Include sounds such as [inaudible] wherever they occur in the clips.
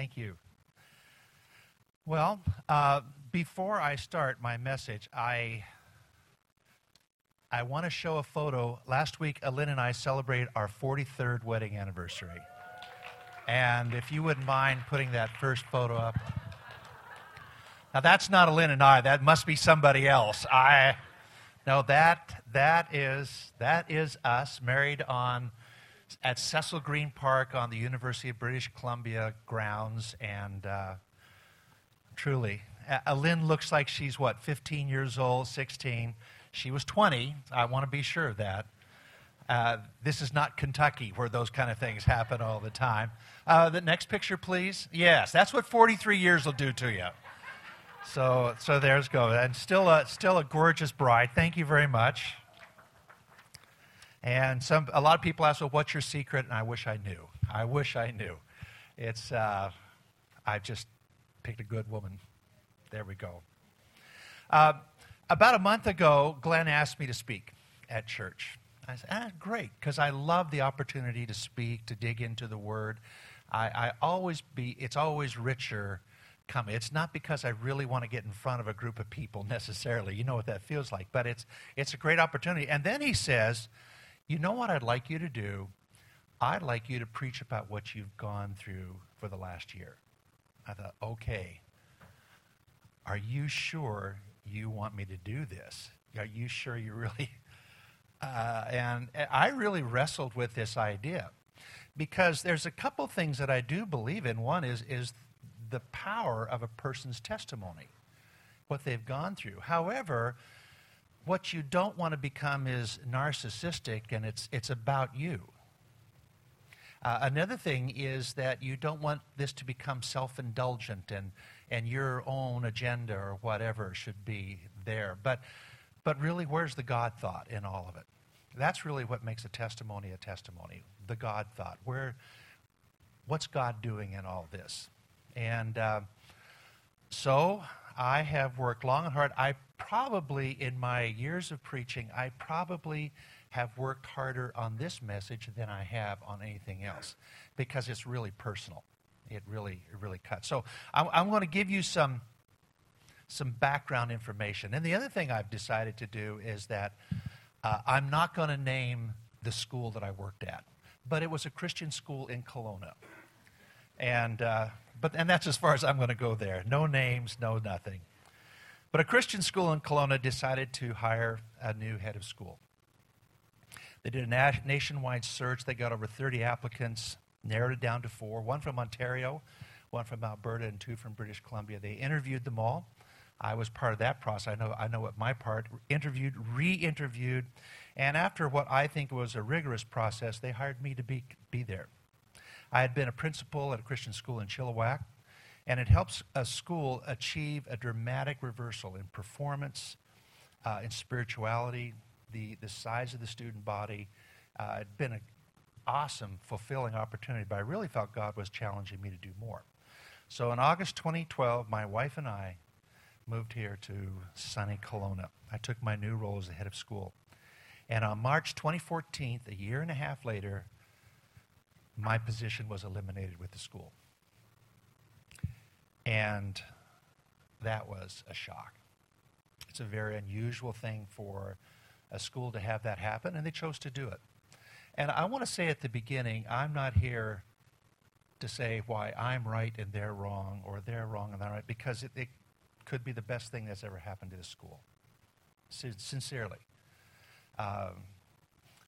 Thank you. Well, uh, before I start my message, I I want to show a photo. Last week, Alin and I celebrated our 43rd wedding anniversary. And if you wouldn't mind putting that first photo up. Now that's not Alin and I. That must be somebody else. I no that that is that is us married on at Cecil Green Park on the University of British Columbia grounds, and uh, truly, Alin looks like she's what 15 years old, 16. She was 20. I want to be sure of that. Uh, this is not Kentucky where those kind of things happen all the time. Uh, the next picture, please. Yes, that's what 43 years will do to you. So, so there's go. And still a, still a gorgeous bride. Thank you very much. And some, a lot of people ask, well, what's your secret? And I wish I knew. I wish I knew. It's, uh, I just picked a good woman. There we go. Uh, about a month ago, Glenn asked me to speak at church. I said, ah, great, because I love the opportunity to speak, to dig into the Word. I, I always be, it's always richer coming. It's not because I really want to get in front of a group of people necessarily. You know what that feels like, but it's, it's a great opportunity. And then he says, you know what I'd like you to do? I'd like you to preach about what you've gone through for the last year. I thought, okay, are you sure you want me to do this? Are you sure you really? [laughs] Uh, and I really wrestled with this idea because there's a couple things that I do believe in. One is, is the power of a person's testimony, what they've gone through. However, what you don't want to become is narcissistic and it's, it's about you. Uh, another thing is that you don't want this to become self indulgent and, and your own agenda or whatever should be there. But, but really, where's the God thought in all of it? That's really what makes a testimony a testimony the God thought. Where, what's God doing in all this? And uh, so I have worked long and hard. I probably, in my years of preaching, I probably have worked harder on this message than I have on anything else because it's really personal. It really, it really cuts. So I'm, I'm going to give you some, some background information. And the other thing I've decided to do is that uh, I'm not going to name the school that I worked at, but it was a Christian school in Kelowna. And uh, but, and that's as far as I'm going to go there. No names, no nothing. But a Christian school in Kelowna decided to hire a new head of school. They did a nationwide search. They got over 30 applicants, narrowed it down to four one from Ontario, one from Alberta, and two from British Columbia. They interviewed them all. I was part of that process. I know, I know what my part interviewed, re interviewed, and after what I think was a rigorous process, they hired me to be, be there. I had been a principal at a Christian school in Chilliwack, and it helps a school achieve a dramatic reversal in performance, uh, in spirituality, the, the size of the student body. Uh, it had been an awesome, fulfilling opportunity, but I really felt God was challenging me to do more. So in August 2012, my wife and I moved here to sunny Kelowna. I took my new role as the head of school. And on March 2014, a year and a half later, my position was eliminated with the school. And that was a shock. It's a very unusual thing for a school to have that happen, and they chose to do it. And I want to say at the beginning, I'm not here to say why I'm right and they're wrong, or they're wrong and I'm right, because it, it could be the best thing that's ever happened to the school. Sincerely. Um,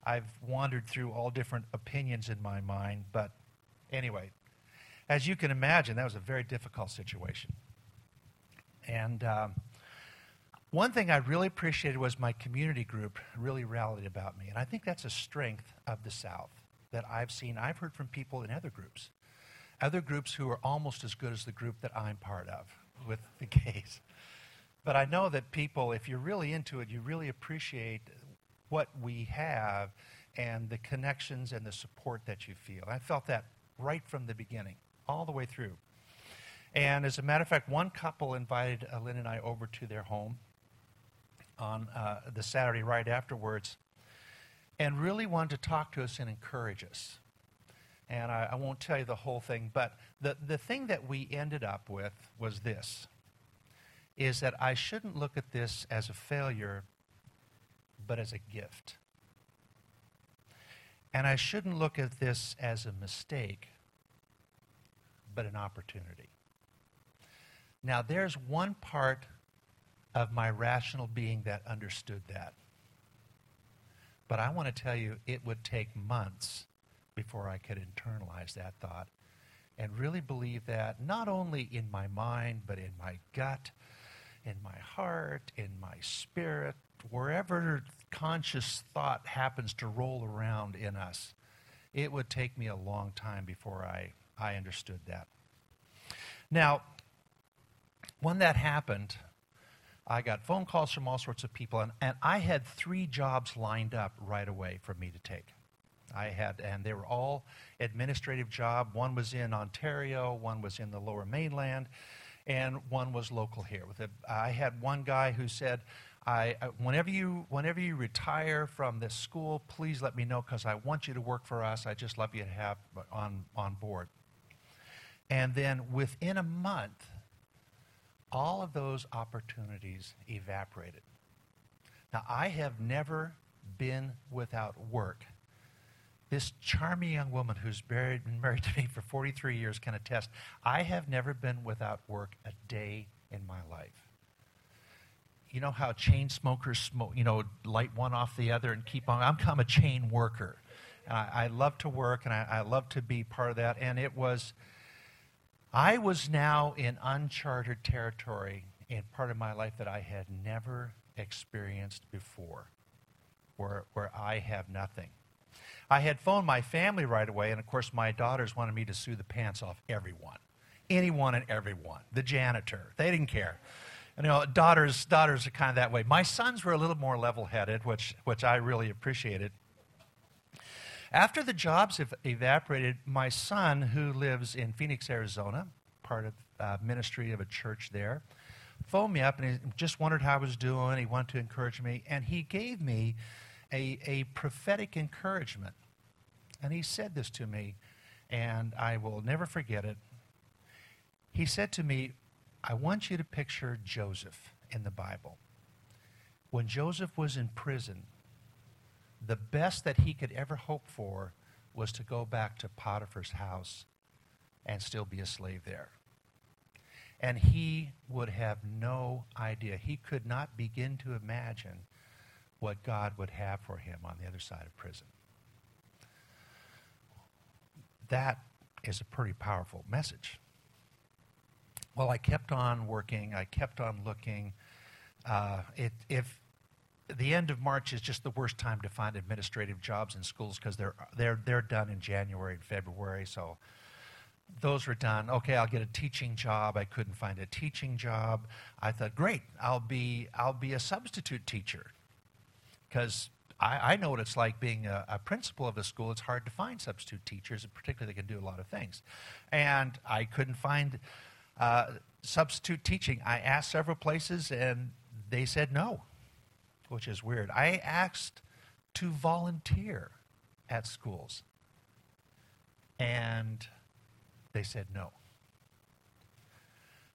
I've wandered through all different opinions in my mind, but anyway, as you can imagine, that was a very difficult situation. And um, one thing I really appreciated was my community group really rallied about me. And I think that's a strength of the South that I've seen. I've heard from people in other groups, other groups who are almost as good as the group that I'm part of with the gays. But I know that people, if you're really into it, you really appreciate what we have and the connections and the support that you feel. I felt that right from the beginning, all the way through. And as a matter of fact, one couple invited Lynn and I over to their home on uh, the Saturday right afterwards and really wanted to talk to us and encourage us. And I, I won't tell you the whole thing, but the, the thing that we ended up with was this is that I shouldn't look at this as a failure, but as a gift. And I shouldn't look at this as a mistake, but an opportunity. Now, there's one part of my rational being that understood that. But I want to tell you, it would take months before I could internalize that thought and really believe that not only in my mind, but in my gut, in my heart, in my spirit, wherever conscious thought happens to roll around in us. It would take me a long time before I, I understood that. Now, when that happened, I got phone calls from all sorts of people, and, and I had three jobs lined up right away for me to take. I had, and they were all administrative job. One was in Ontario, one was in the Lower Mainland, and one was local here. With a, I had one guy who said, I, uh, whenever you whenever you retire from this school, please let me know because I want you to work for us. I just love you to have on on board. And then within a month, all of those opportunities evaporated. Now I have never been without work. This charming young woman who's married, been married to me for 43 years can attest. I have never been without work a day in my life you know how chain smokers smoke, you know, light one off the other and keep on. I'm, I'm a chain worker. I, I love to work and I, I love to be part of that. And it was, I was now in uncharted territory in part of my life that I had never experienced before, where, where I have nothing. I had phoned my family right away, and of course, my daughters wanted me to sue the pants off everyone. Anyone and everyone. The janitor. They didn't care you know, daughters, daughters are kind of that way. My sons were a little more level headed, which, which I really appreciated. After the jobs have evaporated, my son, who lives in Phoenix, Arizona, part of uh, ministry of a church there, phoned me up and he just wondered how I was doing. He wanted to encourage me, and he gave me a, a prophetic encouragement. And he said this to me, and I will never forget it. He said to me, I want you to picture Joseph in the Bible. When Joseph was in prison, the best that he could ever hope for was to go back to Potiphar's house and still be a slave there. And he would have no idea. He could not begin to imagine what God would have for him on the other side of prison. That is a pretty powerful message. Well, I kept on working. I kept on looking. Uh, it, if the end of March is just the worst time to find administrative jobs in schools because they're, they're, they're done in January and February. So those were done. Okay, I'll get a teaching job. I couldn't find a teaching job. I thought, great, I'll be, I'll be a substitute teacher because I, I, know what it's like being a, a, principal of a school. It's hard to find substitute teachers, particularly they can do a lot of things. And I couldn't find uh, substitute teaching. I asked several places and they said no, which is weird. I asked to volunteer at schools and they said no.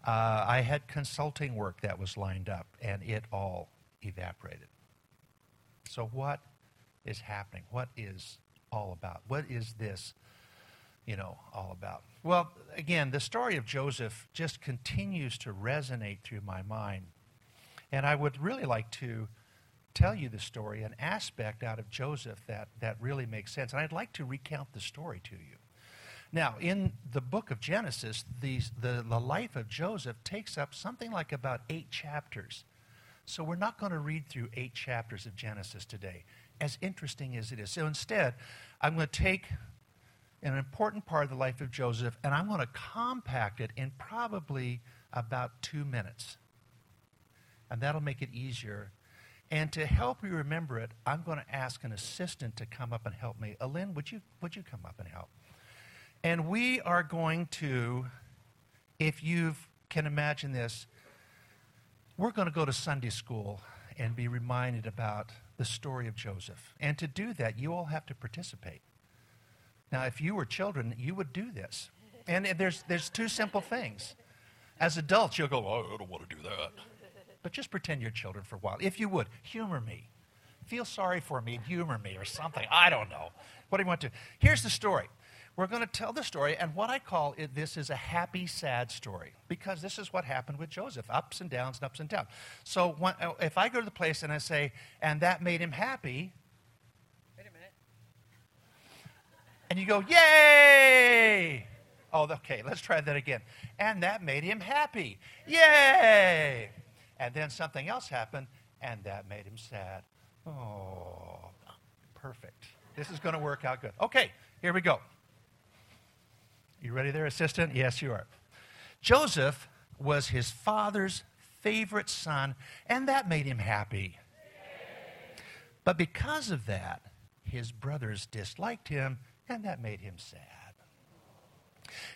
Uh, I had consulting work that was lined up and it all evaporated. So, what is happening? What is all about? What is this you know, all about? Well, again, the story of Joseph just continues to resonate through my mind. And I would really like to tell you the story, an aspect out of Joseph that, that really makes sense. And I'd like to recount the story to you. Now, in the book of Genesis, the, the, the life of Joseph takes up something like about eight chapters. So we're not going to read through eight chapters of Genesis today, as interesting as it is. So instead, I'm going to take an important part of the life of Joseph, and I'm going to compact it in probably about two minutes. And that'll make it easier. And to help you remember it, I'm going to ask an assistant to come up and help me. Alin, would you, would you come up and help? And we are going to, if you can imagine this, we're going to go to Sunday school and be reminded about the story of Joseph. And to do that, you all have to participate. Now, if you were children, you would do this. And there's, there's two simple things. As adults, you'll go, oh, I don't want to do that. But just pretend you're children for a while. If you would, humor me. Feel sorry for me and humor me or something. I don't know. What do you want to? Here's the story. We're going to tell the story, and what I call it, this is a happy, sad story because this is what happened with Joseph ups and downs and ups and downs. So when, if I go to the place and I say, and that made him happy, wait a minute, and you go, yay! Oh, okay, let's try that again. And that made him happy. Yay! And then something else happened, and that made him sad. Oh, perfect. This is going to work out good. Okay, here we go. You ready there, assistant? Yes, you are. Joseph was his father's favorite son, and that made him happy. But because of that, his brothers disliked him, and that made him sad.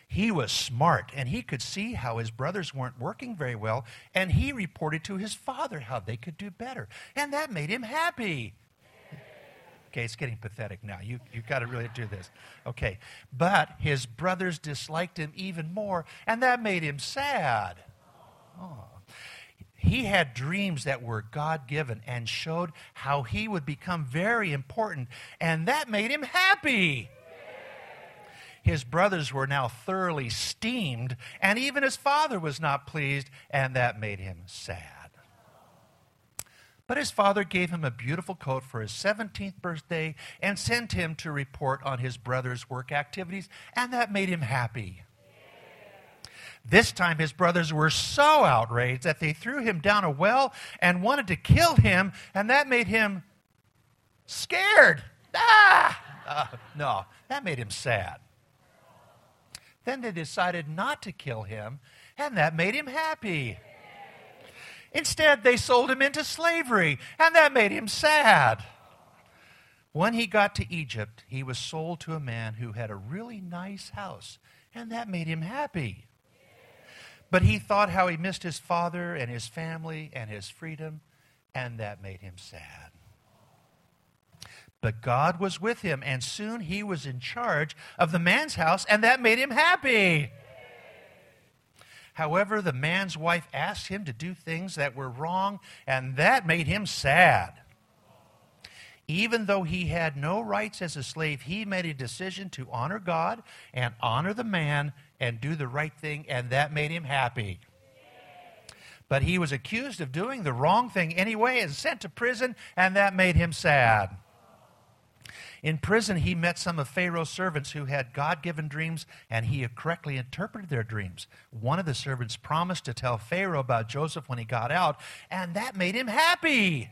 He was smart, and he could see how his brothers weren't working very well, and he reported to his father how they could do better, and that made him happy. Okay, it's getting pathetic now. You, you've got to really do this. Okay, but his brothers disliked him even more, and that made him sad. Oh. He had dreams that were God given and showed how he would become very important, and that made him happy. His brothers were now thoroughly steamed, and even his father was not pleased, and that made him sad. But his father gave him a beautiful coat for his 17th birthday and sent him to report on his brother's work activities, and that made him happy. This time, his brothers were so outraged that they threw him down a well and wanted to kill him, and that made him scared. Ah! Uh, no, that made him sad. Then they decided not to kill him, and that made him happy. Instead, they sold him into slavery, and that made him sad. When he got to Egypt, he was sold to a man who had a really nice house, and that made him happy. But he thought how he missed his father and his family and his freedom, and that made him sad. But God was with him, and soon he was in charge of the man's house, and that made him happy. However, the man's wife asked him to do things that were wrong, and that made him sad. Even though he had no rights as a slave, he made a decision to honor God and honor the man and do the right thing, and that made him happy. But he was accused of doing the wrong thing anyway and sent to prison, and that made him sad. In prison, he met some of Pharaoh's servants who had God given dreams, and he correctly interpreted their dreams. One of the servants promised to tell Pharaoh about Joseph when he got out, and that made him happy.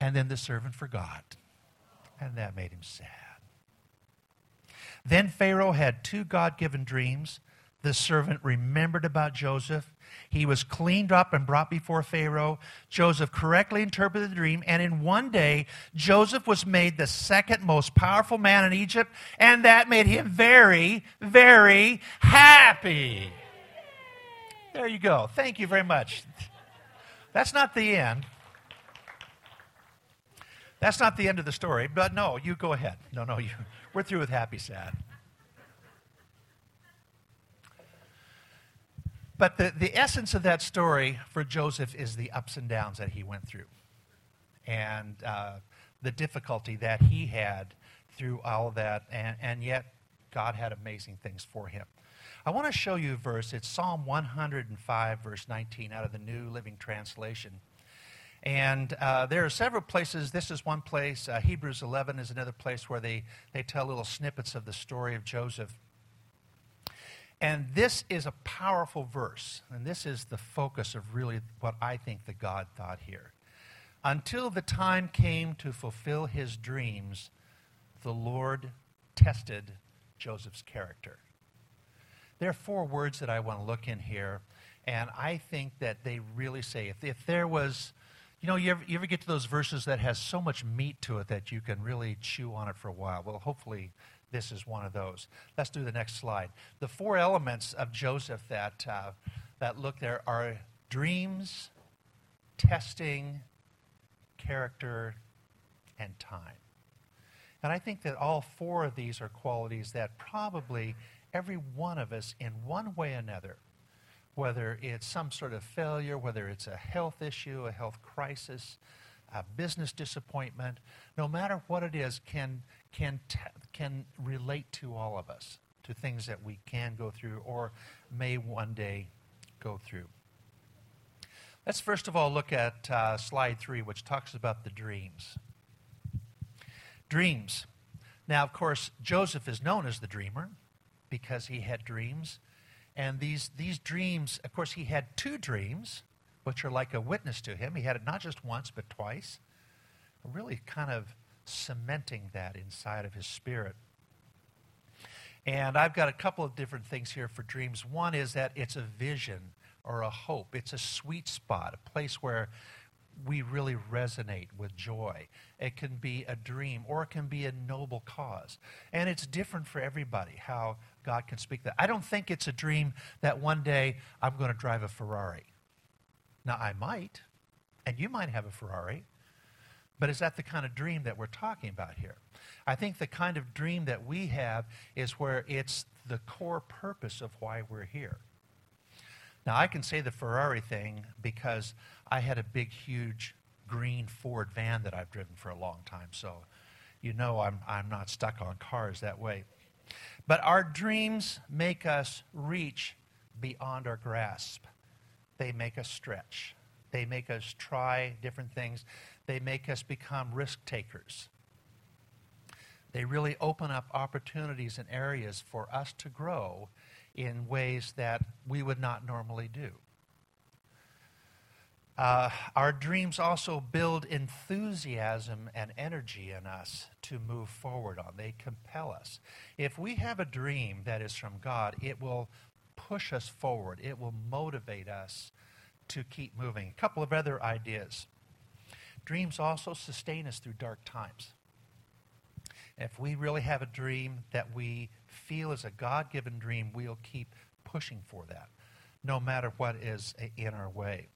And then the servant forgot, and that made him sad. Then Pharaoh had two God given dreams. The servant remembered about Joseph he was cleaned up and brought before Pharaoh. Joseph correctly interpreted the dream, and in one day, Joseph was made the second most powerful man in Egypt, and that made him very, very happy. There you go. Thank you very much. That's not the end. That's not the end of the story, but no, you go ahead. No, no, you, we're through with happy, sad. But the, the essence of that story for Joseph is the ups and downs that he went through and uh, the difficulty that he had through all that, and, and yet God had amazing things for him. I want to show you a verse. It's Psalm 105, verse 19, out of the New Living Translation. And uh, there are several places. This is one place. Uh, Hebrews 11 is another place where they, they tell little snippets of the story of Joseph. And this is a powerful verse, and this is the focus of really what I think the God thought here. Until the time came to fulfill his dreams, the Lord tested Joseph's character. There are four words that I want to look in here, and I think that they really say if, if there was, you know, you ever, you ever get to those verses that has so much meat to it that you can really chew on it for a while? Well, hopefully this is one of those. Let's do the next slide. The four elements of Joseph that, uh, that look there are dreams, testing, character, and time. And I think that all four of these are qualities that probably every one of us, in one way or another, whether it's some sort of failure, whether it's a health issue, a health crisis, a business disappointment, no matter what it is, can, can, can relate to all of us, to things that we can go through or may one day go through. Let's first of all look at uh, slide three, which talks about the dreams. Dreams. Now, of course, Joseph is known as the dreamer because he had dreams. And these, these dreams, of course, he had two dreams, which are like a witness to him. He had it not just once, but twice, really kind of cementing that inside of his spirit. And I've got a couple of different things here for dreams. One is that it's a vision or a hope, it's a sweet spot, a place where we really resonate with joy. It can be a dream or it can be a noble cause. And it's different for everybody how God can speak that. I don't think it's a dream that one day I'm going to drive a Ferrari. Now, I might, and you might have a Ferrari, but is that the kind of dream that we're talking about here? I think the kind of dream that we have is where it's the core purpose of why we're here. Now, I can say the Ferrari thing because I had a big, huge green Ford van that I've driven for a long time, so you know I'm, I'm not stuck on cars that way. But our dreams make us reach beyond our grasp. They make us stretch. They make us try different things. They make us become risk takers. They really open up opportunities and areas for us to grow in ways that we would not normally do. Uh, our dreams also build enthusiasm and energy in us to move forward on. They compel us. If we have a dream that is from God, it will push us forward, it will motivate us to keep moving. A couple of other ideas. Dreams also sustain us through dark times. If we really have a dream that we feel is a God given dream, we'll keep pushing for that, no matter what is in our way.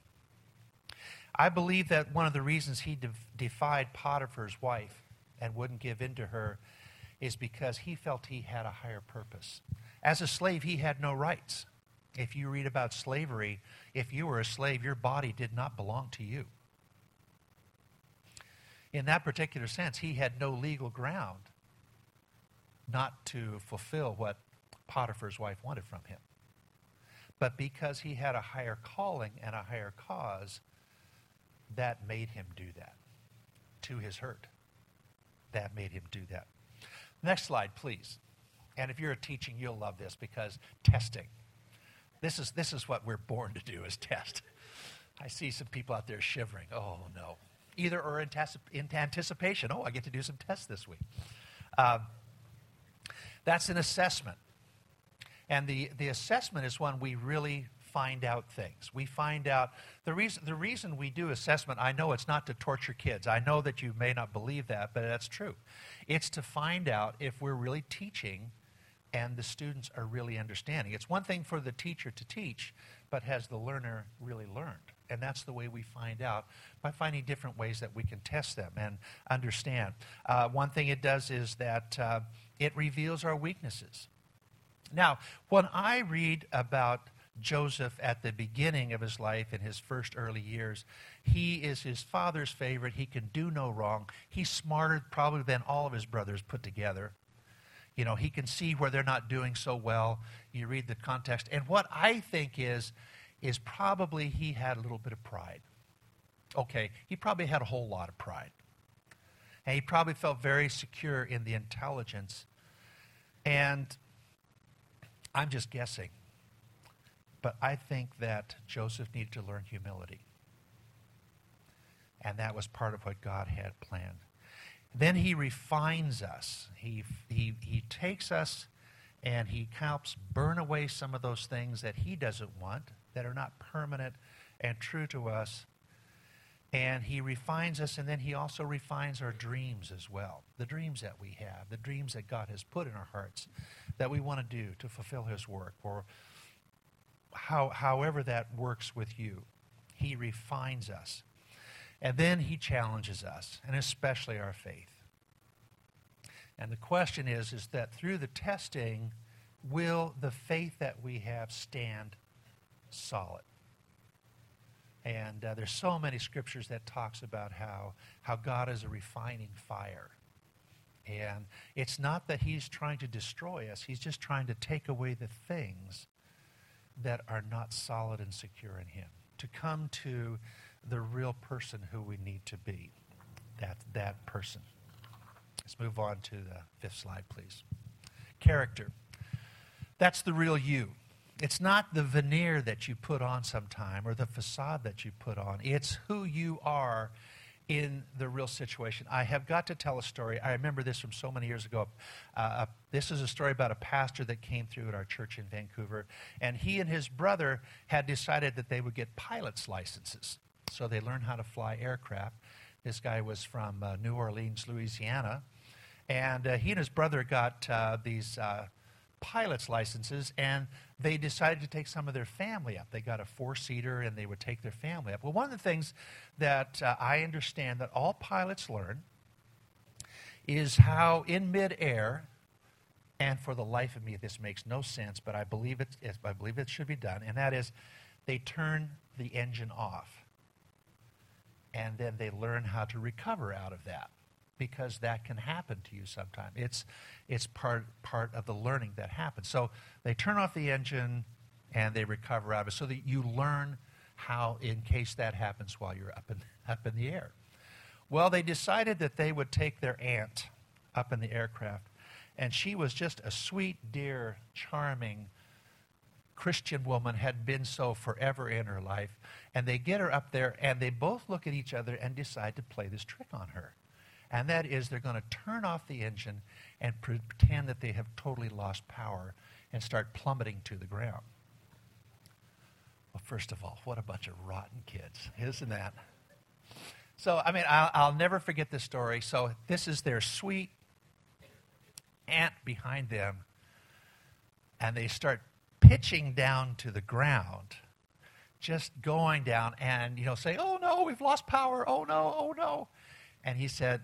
I believe that one of the reasons he de- defied Potiphar's wife and wouldn't give in to her is because he felt he had a higher purpose. As a slave, he had no rights. If you read about slavery, if you were a slave, your body did not belong to you. In that particular sense, he had no legal ground not to fulfill what Potiphar's wife wanted from him. But because he had a higher calling and a higher cause, that made him do that to his hurt. That made him do that. Next slide, please. And if you're a teaching, you'll love this because testing. This is, this is what we're born to do is test. I see some people out there shivering. Oh, no. Either or in, anticipation. Oh, I get to do some tests this week. Uh, that's an assessment. And the, the assessment is when we really find out things. We find out the reason the reason we do assessment, I know it's not to torture kids. I know that you may not believe that, but that's true. It's to find out if we're really teaching and the students are really understanding. It's one thing for the teacher to teach, but has the learner really learned? And that's the way we find out by finding different ways that we can test them and understand. Uh, one thing it does is that uh, it reveals our weaknesses. Now, when I read about Joseph at the beginning of his life in his first early years, he is his father's favorite. He can do no wrong. He's smarter probably than all of his brothers put together. You know, he can see where they're not doing so well. You read the context. And what I think is, is probably he had a little bit of pride. Okay, he probably had a whole lot of pride. And he probably felt very secure in the intelligence. And I'm just guessing. But I think that Joseph needed to learn humility. And that was part of what God had planned. Then he refines us. He, he, takes us and he helps burn away some of those things that he doesn't want, that are not permanent and true to us. And he refines us, and then he also refines our dreams as well. The dreams that we have, the dreams that God has put in our hearts that we want to do to fulfill his work, or how, however that works with you. He refines us. And then he challenges us, and especially our faith. And the question is, is that through the testing, will the faith that we have stand solid? And uh, there's so many scriptures that talks about how, how God is a refining fire. And it's not that he's trying to destroy us, he's just trying to take away the things that are not solid and secure in him. To come to the real person who we need to be. That, that person. Let's move on to the fifth slide, please. Character. That's the real you. It's not the veneer that you put on sometime or the facade that you put on. It's who you are in the real situation. I have got to tell a story. I remember this from so many years ago. Uh, this is a story about a pastor that came through at our church in Vancouver, and he and his brother had decided that they would get pilot's licenses. So they learned how to fly aircraft. This guy was from uh, New Orleans, Louisiana, and uh, he and his brother got uh, these uh, pilot's licenses, and they decided to take some of their family up. They got a four seater, and they would take their family up. Well, one of the things that uh, I understand that all pilots learn is how in midair, and for the life of me, this makes no sense, but I believe it, I believe it should be done, and that is they turn the engine off. And then they learn how to recover out of that because that can happen to you sometime. It's, it's part, part of the learning that happens. So they turn off the engine and they recover out of it so that you learn how, in case that happens while you're up in, [laughs] up in the air. Well, they decided that they would take their aunt up in the aircraft, and she was just a sweet, dear, charming Christian woman, had been so forever in her life. And they get her up there, and they both look at each other and decide to play this trick on her and that is they're going to turn off the engine and pretend that they have totally lost power and start plummeting to the ground. Well, first of all, what a bunch of rotten kids, [laughs] isn't that? So, I mean, I'll, I'll never forget this story. So, this is their sweet aunt behind them, and they start pitching down to the ground, just going down and, you know, saying, oh no, we've lost power. Oh no, oh no. And he said,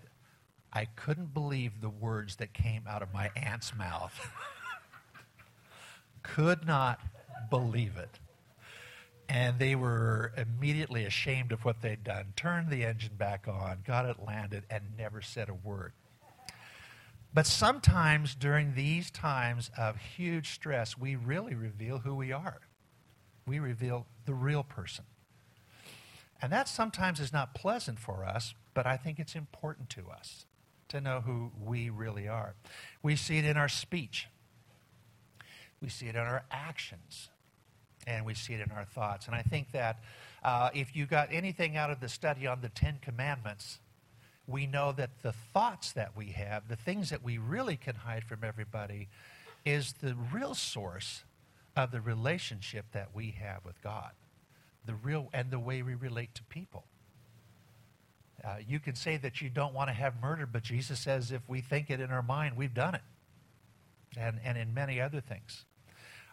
I couldn't believe the words that came out of my aunt's mouth. [laughs] Could not believe it. And they were immediately ashamed of what they'd done, turned the engine back on, got it landed, and never said a word. But sometimes during these times of huge stress, we really reveal who we are. We reveal the real person. And that sometimes is not pleasant for us, but I think it's important to us to know who we really are. We see it in our speech, we see it in our actions, and we see it in our thoughts. And I think that uh, if you got anything out of the study on the Ten Commandments, we know that the thoughts that we have, the things that we really can hide from everybody, is the real source of the relationship that we have with God, the real and the way we relate to people. Uh, you can say that you don't want to have murder, but Jesus says if we think it in our mind, we've done it. And, and in many other things.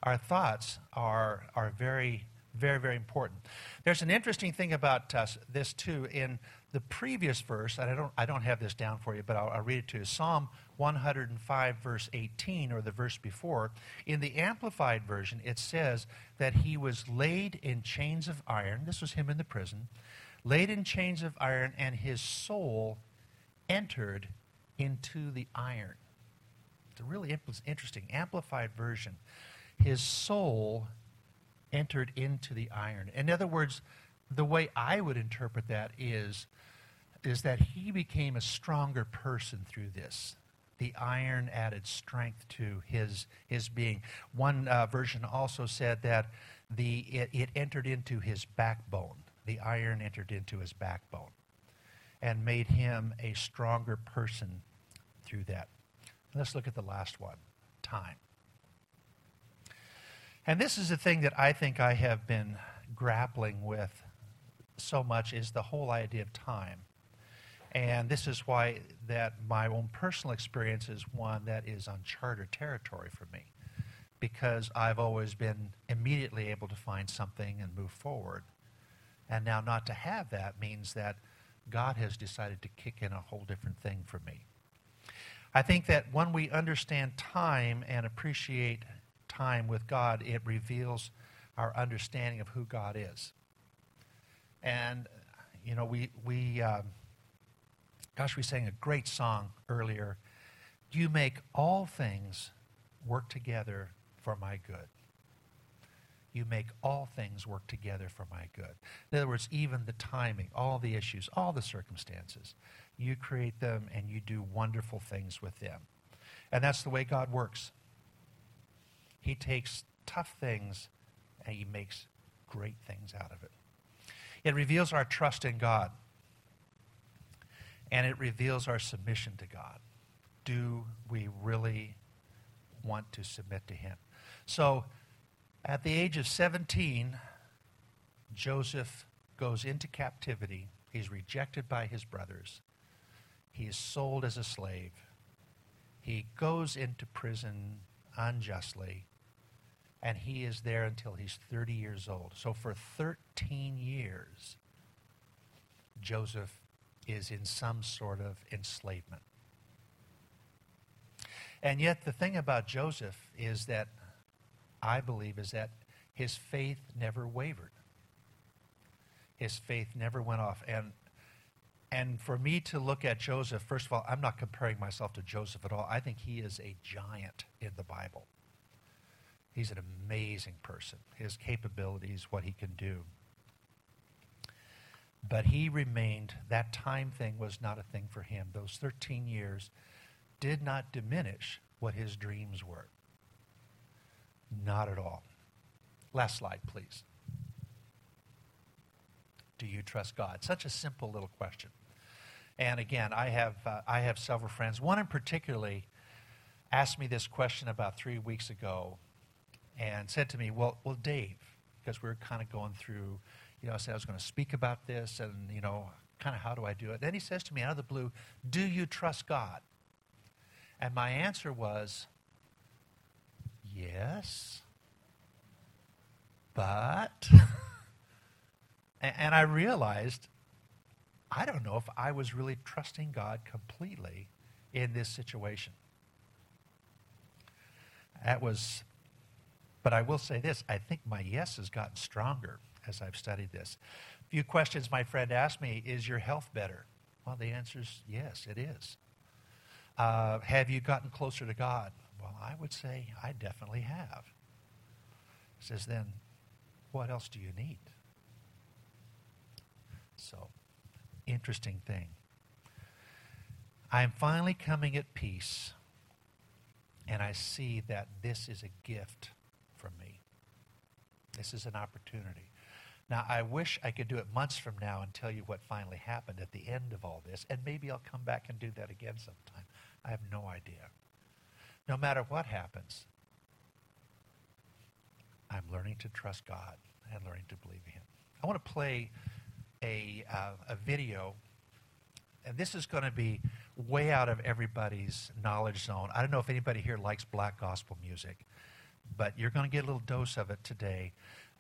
Our thoughts are, are very, very, very important. There's an interesting thing about uh, this, too. In the previous verse, and I don't, I don't have this down for you, but I'll, I'll read it to you Psalm 105, verse 18, or the verse before. In the Amplified Version, it says that he was laid in chains of iron. This was him in the prison laid in chains of iron, and his soul entered into the iron. It's a really interesting, amplified version. His soul entered into the iron. In other words, the way I would interpret that is, is that he became a stronger person through this. The iron added strength to his, his being. One uh, version also said that the, it, it entered into his backbone the iron entered into his backbone and made him a stronger person through that. Let's look at the last one time. And this is the thing that I think I have been grappling with so much is the whole idea of time. And this is why that my own personal experience is one that is uncharted territory for me because I've always been immediately able to find something and move forward. And now not to have that means that God has decided to kick in a whole different thing for me. I think that when we understand time and appreciate time with God, it reveals our understanding of who God is. And, you know, we, we um, gosh, we sang a great song earlier. You make all things work together for my good. You make all things work together for my good. In other words, even the timing, all the issues, all the circumstances, you create them and you do wonderful things with them. And that's the way God works. He takes tough things and he makes great things out of it. It reveals our trust in God and it reveals our submission to God. Do we really want to submit to Him? So, at the age of 17, Joseph goes into captivity. He's rejected by his brothers. He is sold as a slave. He goes into prison unjustly, and he is there until he's 30 years old. So, for 13 years, Joseph is in some sort of enslavement. And yet, the thing about Joseph is that I believe is that his faith never wavered. His faith never went off. And, and for me to look at Joseph, first of all, I'm not comparing myself to Joseph at all. I think he is a giant in the Bible. He's an amazing person. His capabilities, what he can do. But he remained, that time thing was not a thing for him. Those 13 years did not diminish what his dreams were. Not at all. Last slide, please. Do you trust God? Such a simple little question. And again, I have, uh, I have several friends. One in particularly asked me this question about three weeks ago and said to me, Well, well Dave, because we were kind of going through you know, I said I was going to speak about this and, you know, kind of how do I do it? Then he says to me out of the blue, Do you trust God? And my answer was, Yes. But, [laughs] and I realized, I don't know if I was really trusting God completely in this situation. That was, but I will say this I think my yes has gotten stronger as I've studied this. A few questions my friend asked me Is your health better? Well, the answer is yes, it is. Uh, have you gotten closer to God? Well, I would say I definitely have. He says, then what else do you need? So, interesting thing. I am finally coming at peace, and I see that this is a gift from me. This is an opportunity. Now, I wish I could do it months from now and tell you what finally happened at the end of all this, and maybe I'll come back and do that again sometime. I have no idea. No matter what happens, I'm learning to trust God and learning to believe Him. I want to play a, uh, a video, and this is going to be way out of everybody's knowledge zone. I don't know if anybody here likes black gospel music, but you're going to get a little dose of it today.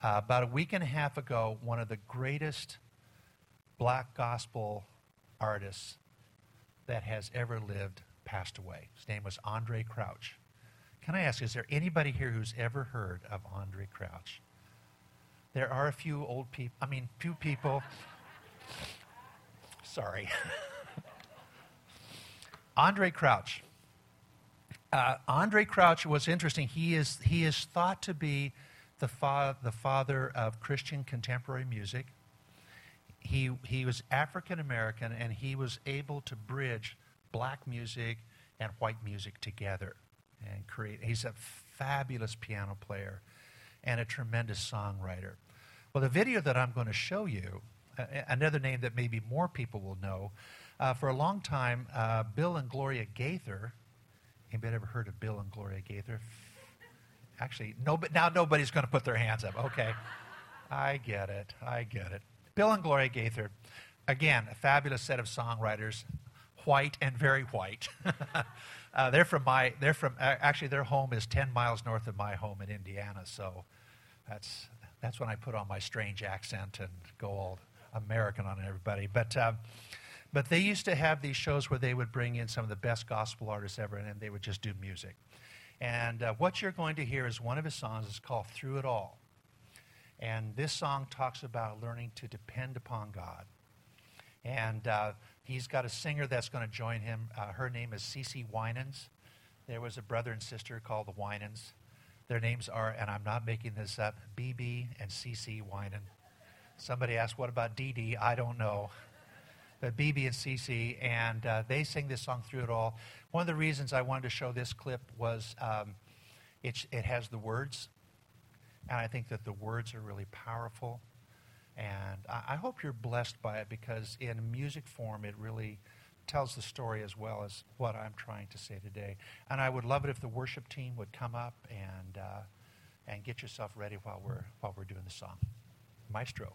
Uh, about a week and a half ago, one of the greatest black gospel artists that has ever lived passed away. His name was Andraé Crouch. Can I ask, is there anybody here who's ever heard of Andraé Crouch? There are a few old people, I mean, few people. [laughs] Sorry. [laughs] Andraé Crouch. Uh, Andraé Crouch was interesting. He is, he is thought to be the, fa- the father of Christian contemporary music. He, he was African American and he was able to bridge black music and white music together and create. He's a fabulous piano player and a tremendous songwriter. Well, the video that I'm going to show you, uh, another name that maybe more people will know, uh, for a long time, uh, Bill and Gloria Gaither. Anybody ever heard of Bill and Gloria Gaither? Actually, no, but now nobody's going to put their hands up. Okay. I get it. I get it. Bill and Gloria Gaither, again, a fabulous set of songwriters, white and very white. [laughs] uh, they're from my, they're from, actually, their home is 10 miles north of my home in Indiana. So that's, that's when I put on my strange accent and go all American on everybody. But, uh, But they used to have these shows where they would bring in some of the best gospel artists ever, and they would just do music. And uh, what you're going to hear is one of his songs. It's called Through It All. And this song talks about learning to depend upon God. And uh, he's got a singer that's going to join him. Uh, her name is Cece Winans. There was a brother and sister called the Winans. Their names are, and I'm not making this up, BB and CC Winan. Somebody asked, what about DD? I don't know. But BB and CC, and uh, they sing this song through it all. One of the reasons I wanted to show this clip was um, it, it has the words, and I think that the words are really powerful. And I, I hope you're blessed by it because in music form, it really tells the story as well as what I'm trying to say today. And I would love it if the worship team would come up and, uh, and get yourself ready while we're, while we're doing the song. Maestro.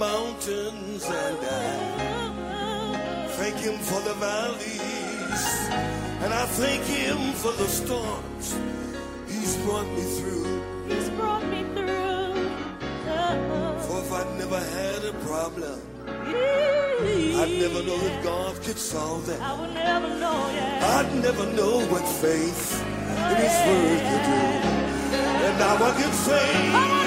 mountains and I thank him for the valleys and I thank him for the storms he's brought me through. He's brought me through. Oh. For if I'd never had a problem, I'd never know that God could solve that. I would never know, yeah. I'd never know what faith in His Word could do. And now I can say